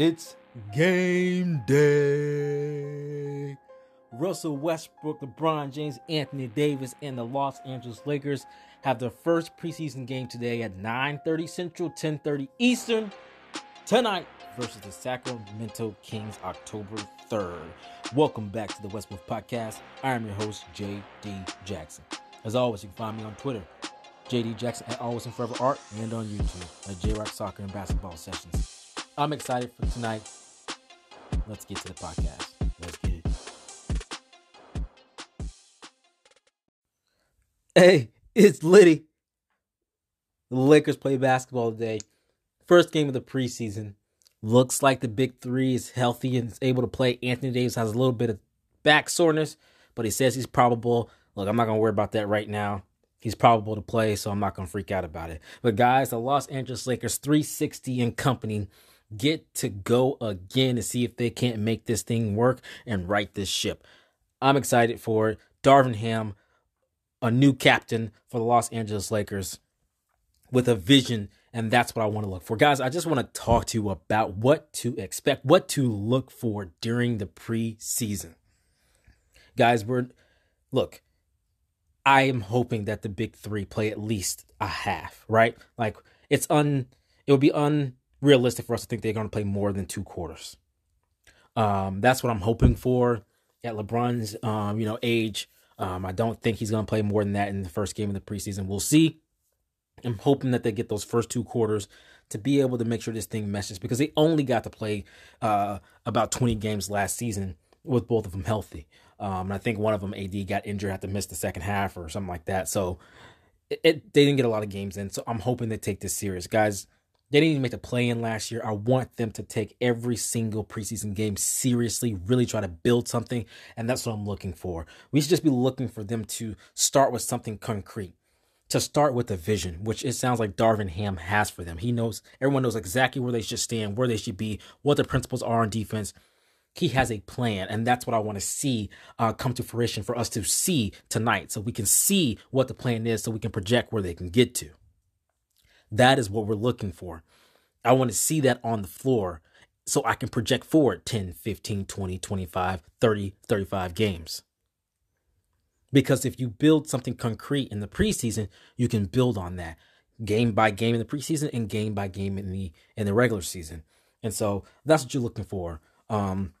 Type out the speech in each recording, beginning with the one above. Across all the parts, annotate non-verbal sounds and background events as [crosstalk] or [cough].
It's game day. Russell Westbrook, LeBron James, Anthony Davis, and the Los Angeles Lakers have their first preseason game today at 9:30 Central, 10:30 Eastern tonight versus the Sacramento Kings October 3rd. Welcome back to the Westbrook Podcast. I am your host, JD Jackson. As always, you can find me on Twitter, JD Jackson at Always and Forever Art, and on YouTube at J Rock Soccer and Basketball Sessions. I'm excited for tonight. Let's get to the podcast. Let's get it. Hey, it's Liddy. The Lakers play basketball today. First game of the preseason. Looks like the big three is healthy and is able to play. Anthony Davis has a little bit of back soreness, but he says he's probable. Look, I'm not going to worry about that right now. He's probable to play, so I'm not going to freak out about it. But guys, the Los Angeles Lakers 360 and company get to go again to see if they can't make this thing work and right this ship. I'm excited for it. Darvin Ham, a new captain for the Los Angeles Lakers with a vision, and that's what I want to look for. Guys, I just want to talk to you about what to expect, what to look for during the preseason. Guys, we're look, I am hoping that the big three play at least a half, right? Like it's un it would be un realistic for us to think they're going to play more than two quarters. Um, that's what I'm hoping for at LeBron's, um, you know, age. Um, I don't think he's going to play more than that in the first game of the preseason. We'll see. I'm hoping that they get those first two quarters to be able to make sure this thing meshes because they only got to play uh, about 20 games last season with both of them healthy. Um, and I think one of them, AD, got injured, had to miss the second half or something like that. So it, it, they didn't get a lot of games in. So I'm hoping they take this serious, guys. They didn't even make the play in last year. I want them to take every single preseason game seriously, really try to build something. And that's what I'm looking for. We should just be looking for them to start with something concrete, to start with a vision, which it sounds like Darvin Ham has for them. He knows, everyone knows exactly where they should stand, where they should be, what the principles are on defense. He has a plan, and that's what I want to see uh, come to fruition for us to see tonight so we can see what the plan is so we can project where they can get to. That is what we're looking for. I want to see that on the floor so I can project forward 10, 15, 20, 25, 30, 35 games. Because if you build something concrete in the preseason, you can build on that game by game in the preseason and game by game in the in the regular season. And so that's what you're looking for. Um,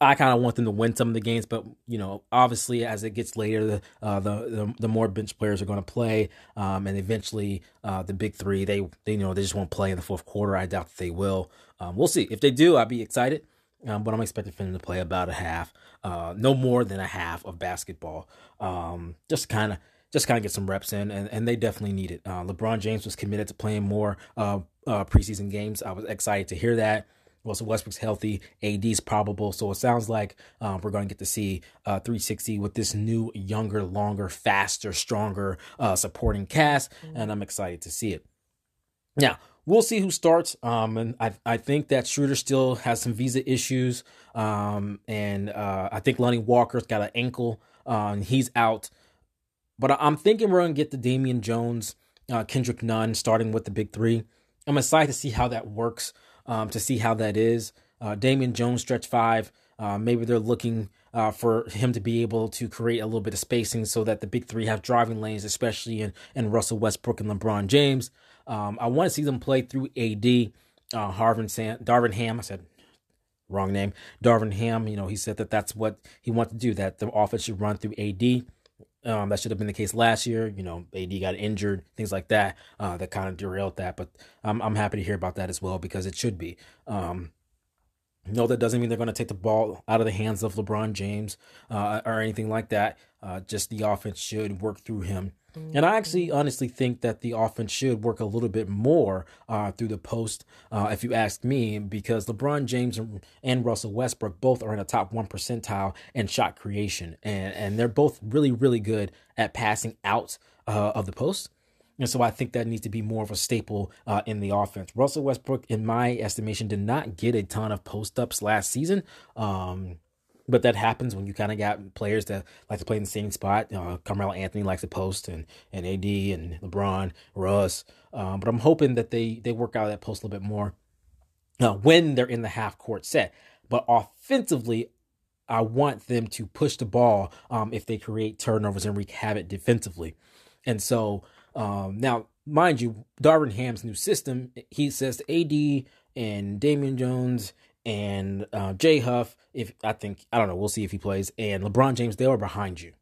I kind of want them to win some of the games, but you know, obviously, as it gets later, the uh, the, the, the more bench players are going to play, um, and eventually, uh, the big three they they you know they just won't play in the fourth quarter. I doubt that they will. Um, we'll see if they do. I'd be excited, um, but I'm expecting them to play about a half, uh, no more than a half of basketball, um, just kind of just kind of get some reps in, and, and they definitely need it. Uh, LeBron James was committed to playing more uh, uh, preseason games. I was excited to hear that. Russell Westbrook's healthy. AD's probable. So it sounds like um, we're going to get to see uh, 360 with this new, younger, longer, faster, stronger uh, supporting cast. Mm-hmm. And I'm excited to see it. Now, we'll see who starts. Um, and I, I think that Schroeder still has some visa issues. Um, and uh, I think Lonnie Walker's got an ankle. Uh, and he's out. But I'm thinking we're going to get the Damian Jones, uh, Kendrick Nunn starting with the big three. I'm excited to see how that works um, to see how that is. Uh, Damian Jones, stretch five. Uh, maybe they're looking uh, for him to be able to create a little bit of spacing so that the big three have driving lanes, especially in, in Russell Westbrook and LeBron James. Um, I want to see them play through AD. Uh, Harvin San- Darvin Ham, I said wrong name. Darvin Ham, you know, he said that that's what he wanted to do, that the offense should run through AD. Um, that should have been the case last year. You know, AD got injured, things like that. Uh, that kind of derailed that. But I'm I'm happy to hear about that as well because it should be. Um, no, that doesn't mean they're going to take the ball out of the hands of LeBron James uh, or anything like that. Uh, just the offense should work through him and I actually honestly think that the offense should work a little bit more uh, through the post, uh, if you ask me, because LeBron James and Russell Westbrook both are in the top one percentile in shot creation, and and they're both really really good at passing out uh, of the post. And so I think that needs to be more of a staple uh, in the offense. Russell Westbrook, in my estimation, did not get a ton of post ups last season. Um, but that happens when you kind of got players that like to play in the same spot. Uh, Carmelo Anthony likes to post, and and AD and LeBron, Russ. Um, but I'm hoping that they they work out that post a little bit more. uh, when they're in the half court set. But offensively, I want them to push the ball um, if they create turnovers and wreak havoc defensively. And so um, now, mind you, Darvin Ham's new system, he says AD and Damian Jones and uh, Jay Huff, if I think, I don't know, we'll see if he plays, and LeBron James, they are behind you.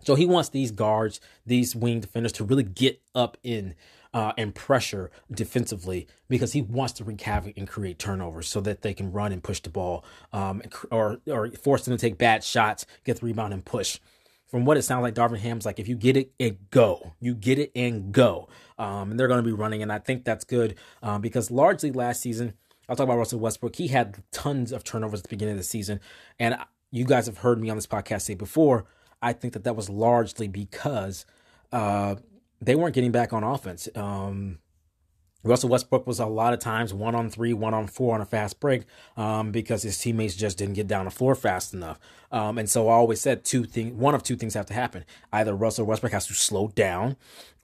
So he wants these guards, these wing defenders to really get up in uh, and pressure defensively because he wants to wreak havoc and create turnovers so that they can run and push the ball um, or, or force them to take bad shots, get the rebound and push. From what it sounds like, Darvin Ham's like, if you get it and go, you get it and go. Um, and they're going to be running. And I think that's good um, because largely last season, I'll talk about Russell Westbrook. He had tons of turnovers at the beginning of the season. And you guys have heard me on this podcast say before, I think that that was largely because uh, they weren't getting back on offense. Um, Russell Westbrook was a lot of times one on three, one on four on a fast break um, because his teammates just didn't get down the floor fast enough. Um, and so I always said two things. One of two things have to happen: either Russell Westbrook has to slow down,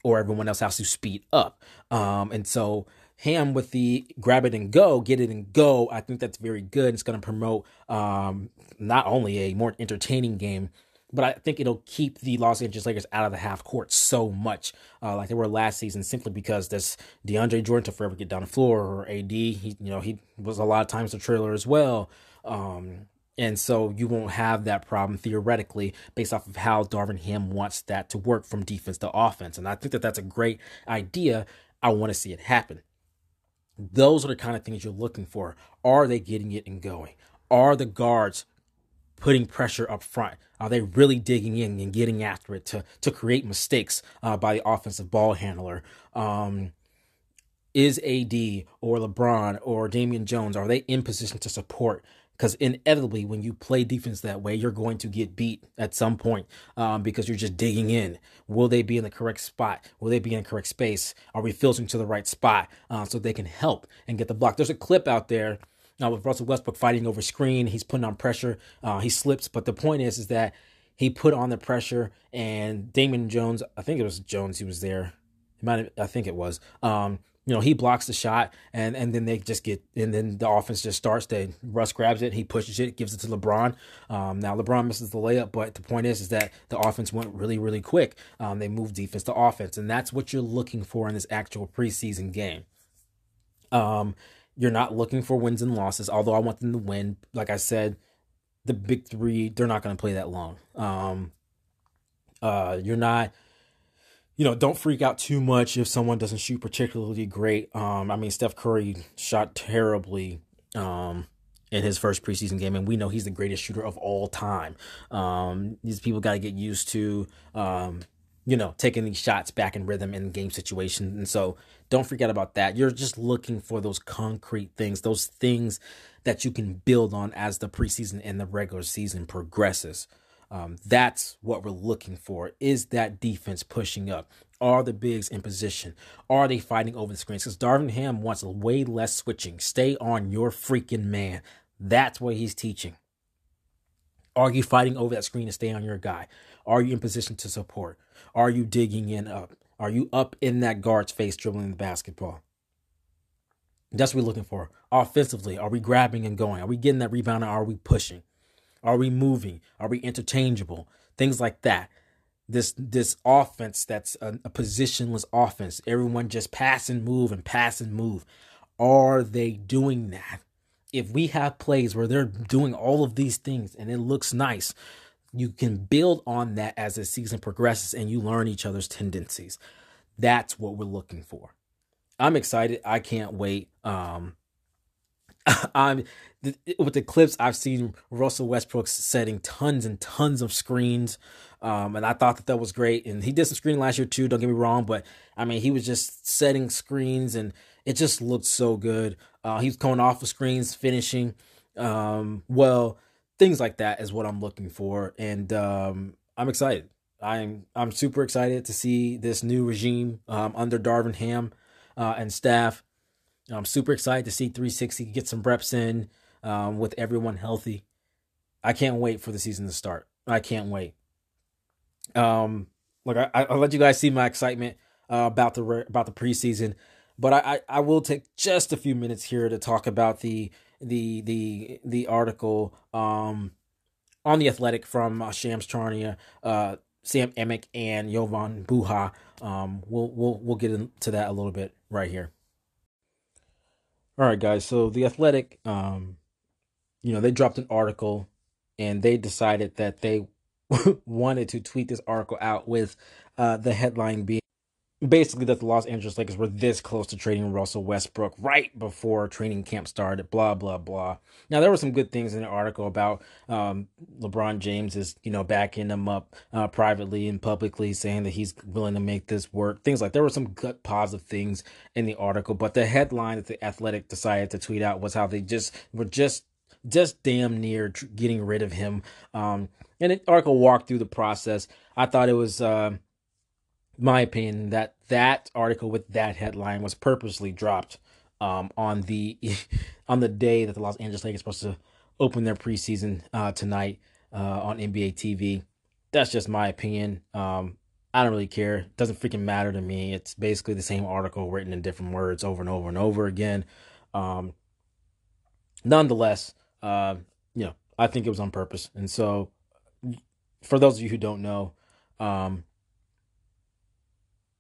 or everyone else has to speed up. Um, and so Ham with the grab it and go, get it and go. I think that's very good. It's going to promote um, not only a more entertaining game but I think it'll keep the Los Angeles Lakers out of the half court so much, uh, like they were last season, simply because this DeAndre Jordan to forever get down the floor, or AD, he you know he was a lot of times the trailer as well, um, and so you won't have that problem theoretically based off of how Darvin Ham wants that to work from defense to offense, and I think that that's a great idea. I want to see it happen. Those are the kind of things you're looking for. Are they getting it and going? Are the guards putting pressure up front? Are they really digging in and getting after it to to create mistakes uh, by the offensive ball handler? Um, is AD or LeBron or Damian Jones are they in position to support? Because inevitably, when you play defense that way, you're going to get beat at some point um, because you're just digging in. Will they be in the correct spot? Will they be in the correct space? Are we filtering to the right spot uh, so they can help and get the block? There's a clip out there now with Russell Westbrook fighting over screen, he's putting on pressure. Uh, he slips, but the point is, is that he put on the pressure, and Damon Jones, I think it was Jones, he was there. Have, I think it was. Um, you know, he blocks the shot, and and then they just get, and then the offense just starts. They Russ grabs it, he pushes it, gives it to LeBron. Um, now LeBron misses the layup, but the point is, is that the offense went really, really quick. Um, they moved defense to offense, and that's what you're looking for in this actual preseason game. Um, you're not looking for wins and losses, although I want them to win. Like I said, the big three, they're not going to play that long. Um, uh, you're not, you know, don't freak out too much if someone doesn't shoot particularly great. Um, I mean, Steph Curry shot terribly um, in his first preseason game, and we know he's the greatest shooter of all time. Um, these people got to get used to, um, you know, taking these shots back in rhythm in game situations. And so don't forget about that. You're just looking for those concrete things, those things that you can build on as the preseason and the regular season progresses. Um, that's what we're looking for. Is that defense pushing up? Are the bigs in position? Are they fighting over the screens? Because Darvin Ham wants way less switching. Stay on your freaking man. That's what he's teaching. Are you fighting over that screen to stay on your guy? Are you in position to support? Are you digging in up? Are you up in that guard's face dribbling the basketball? That's what we're looking for. Offensively, are we grabbing and going? Are we getting that rebound? Or are we pushing? Are we moving? Are we interchangeable? Things like that. This this offense that's a, a positionless offense. Everyone just pass and move and pass and move. Are they doing that? If we have plays where they're doing all of these things and it looks nice, you can build on that as the season progresses and you learn each other's tendencies. That's what we're looking for. I'm excited. I can't wait. Um, [laughs] I'm with the clips I've seen Russell Westbrook setting tons and tons of screens, um, and I thought that that was great. And he did some screen last year too. Don't get me wrong, but I mean he was just setting screens, and it just looked so good. Uh, he was coming off of screens, finishing um, well things like that is what I'm looking for, and um, I'm excited. I'm I'm super excited to see this new regime um, under Darvin Ham uh, and staff. I'm super excited to see 360 get some reps in um, with everyone healthy. I can't wait for the season to start. I can't wait. Um, look, I, I'll let you guys see my excitement uh, about the about the preseason. But I, I, I will take just a few minutes here to talk about the the the the article um, on the Athletic from uh, Shams Charania, uh, Sam Amick, and Jovan Buha. Um, we'll we'll we'll get into that a little bit right here. All right, guys. So the Athletic, um, you know, they dropped an article, and they decided that they [laughs] wanted to tweet this article out with uh, the headline being basically that the Los Angeles Lakers were this close to trading Russell Westbrook right before training camp started, blah, blah, blah. Now, there were some good things in the article about um, LeBron James is, you know, backing him up uh, privately and publicly saying that he's willing to make this work. Things like there were some good positive things in the article, but the headline that the Athletic decided to tweet out was how they just were just just damn near getting rid of him. Um, and the article walked through the process. I thought it was uh, my opinion that that article with that headline was purposely dropped um, on the [laughs] on the day that the Los Angeles Lakers supposed to open their preseason uh, tonight uh, on NBA TV. That's just my opinion. Um, I don't really care. It doesn't freaking matter to me. It's basically the same article written in different words over and over and over again. Um, nonetheless, uh, you know, I think it was on purpose. And so, for those of you who don't know, um,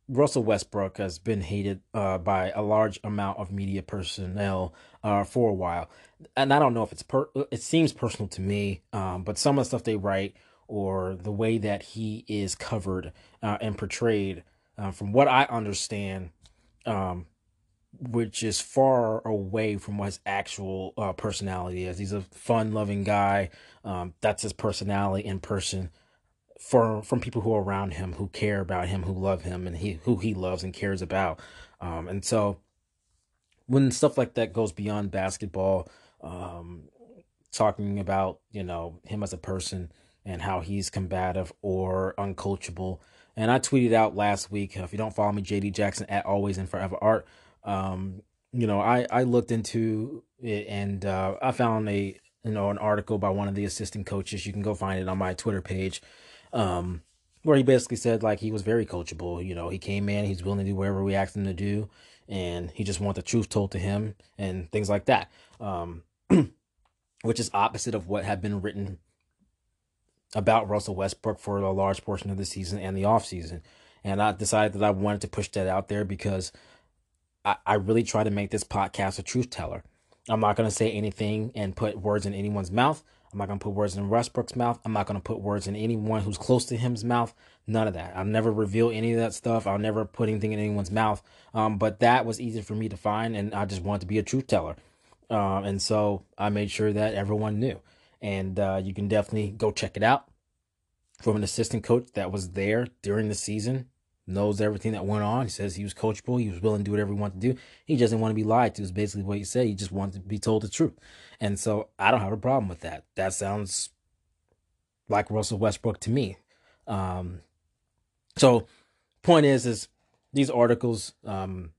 Russell Westbrook has been hated uh, by a large amount of media personnel uh, for a while, and I don't know if it's per. It seems personal to me, um, but some of the stuff they write or the way that he is covered uh, and portrayed, uh, from what I understand, um, which is far away from what his actual uh, personality is. He's a fun-loving guy. Um, that's his personality in person for from people who are around him who care about him who love him and he who he loves and cares about. Um, and so when stuff like that goes beyond basketball um, talking about you know him as a person and how he's combative or uncoachable. And i tweeted out last week if you don't follow me jd jackson at always and forever art. Um, you know i i looked into it and uh, i found a you know an article by one of the assistant coaches. You can go find it on my twitter page um, where he basically said like he was very coachable. You know, he came in, he's willing to do whatever we asked him to do, and he just want the truth told to him and things like that. Um, [clears throat] which is opposite of what had been written about Russell Westbrook for a large portion of the season and the off season. And I decided that I wanted to push that out there because I, I really try to make this podcast a truth teller. I'm not going to say anything and put words in anyone's mouth. I'm not going to put words in Westbrook's mouth. I'm not going to put words in anyone who's close to him's mouth. None of that. I'll never reveal any of that stuff. I'll never put anything in anyone's mouth. Um, but that was easy for me to find, and I just wanted to be a truth teller. Uh, and so I made sure that everyone knew. And uh, you can definitely go check it out from an assistant coach that was there during the season knows everything that went on. He says he was coachable. He was willing to do whatever he wanted to do. He didn't want to be lied to. Is basically what he said. He just wanted to be told the truth. And so I don't have a problem with that. That sounds like Russell Westbrook to me. Um, so point is, is these articles, um,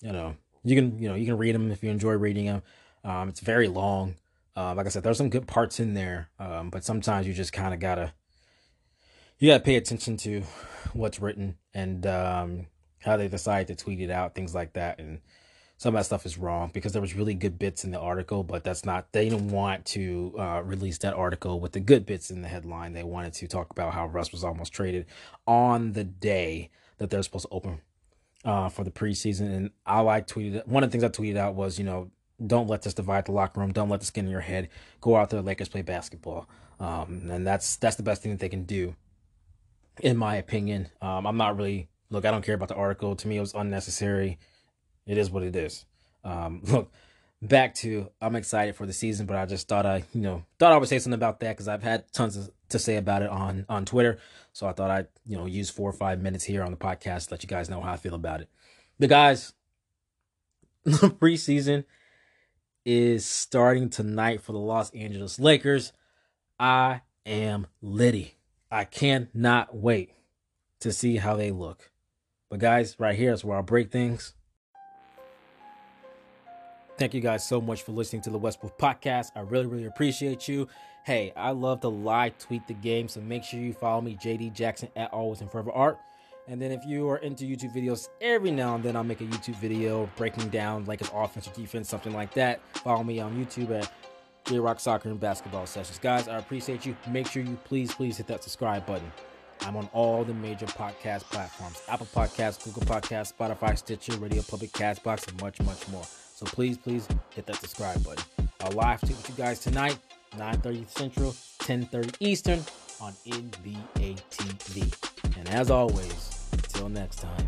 you know, you can, you know, you can read them if you enjoy reading them. Um, it's very long. Uh, like I said, there's some good parts in there. Um, but sometimes you just kind of gotta, you gotta pay attention to what's written and um, how they decide to tweet it out, things like that. And some of that stuff is wrong because there was really good bits in the article, but that's not. They didn't want to uh, release that article with the good bits in the headline. They wanted to talk about how Russ was almost traded on the day that they're supposed to open uh, for the preseason. And I tweeted, one of the things I tweeted out was, you know, don't let this divide the locker room. Don't let this get in your head. Go out there, Lakers play basketball, um, and that's that's the best thing that they can do in my opinion. Um, I'm not really look. I don't care about the article. To me, it was unnecessary. It is what it is. Um, [laughs] look, back to I'm excited for the season, but I just thought I, you know, thought I would say something about that because I've had tons of, to say about it on on Twitter. So I thought I'd, you know, use four or five minutes here on the podcast to let you guys know how I feel about it. The guys, [laughs] the preseason is starting tonight for the Los Angeles Lakers. I am litty. I cannot wait to see how they look. But guys, right here is where I'll break things. Thank you guys so much for listening to the Westbrook podcast. I really, really appreciate you. Hey, I love to live tweet the game, so make sure you follow me, JD Jackson at Always and Forever Art. And then if you are into YouTube videos, every now and then I'll make a YouTube video breaking down like an offense or defense, something like that. Follow me on YouTube at J Rock Soccer and Basketball Sessions. Guys, I appreciate you. Make sure you please, please hit that subscribe button. I'm on all the major podcast platforms Apple Podcasts, Google Podcasts, Spotify, Stitcher, Radio Public, Castbox, and much, much more. So please, please hit that subscribe button. I'll live tweet with you guys tonight, 9.30 Central, 10.30 Eastern on NBA TV. And as always, until next time.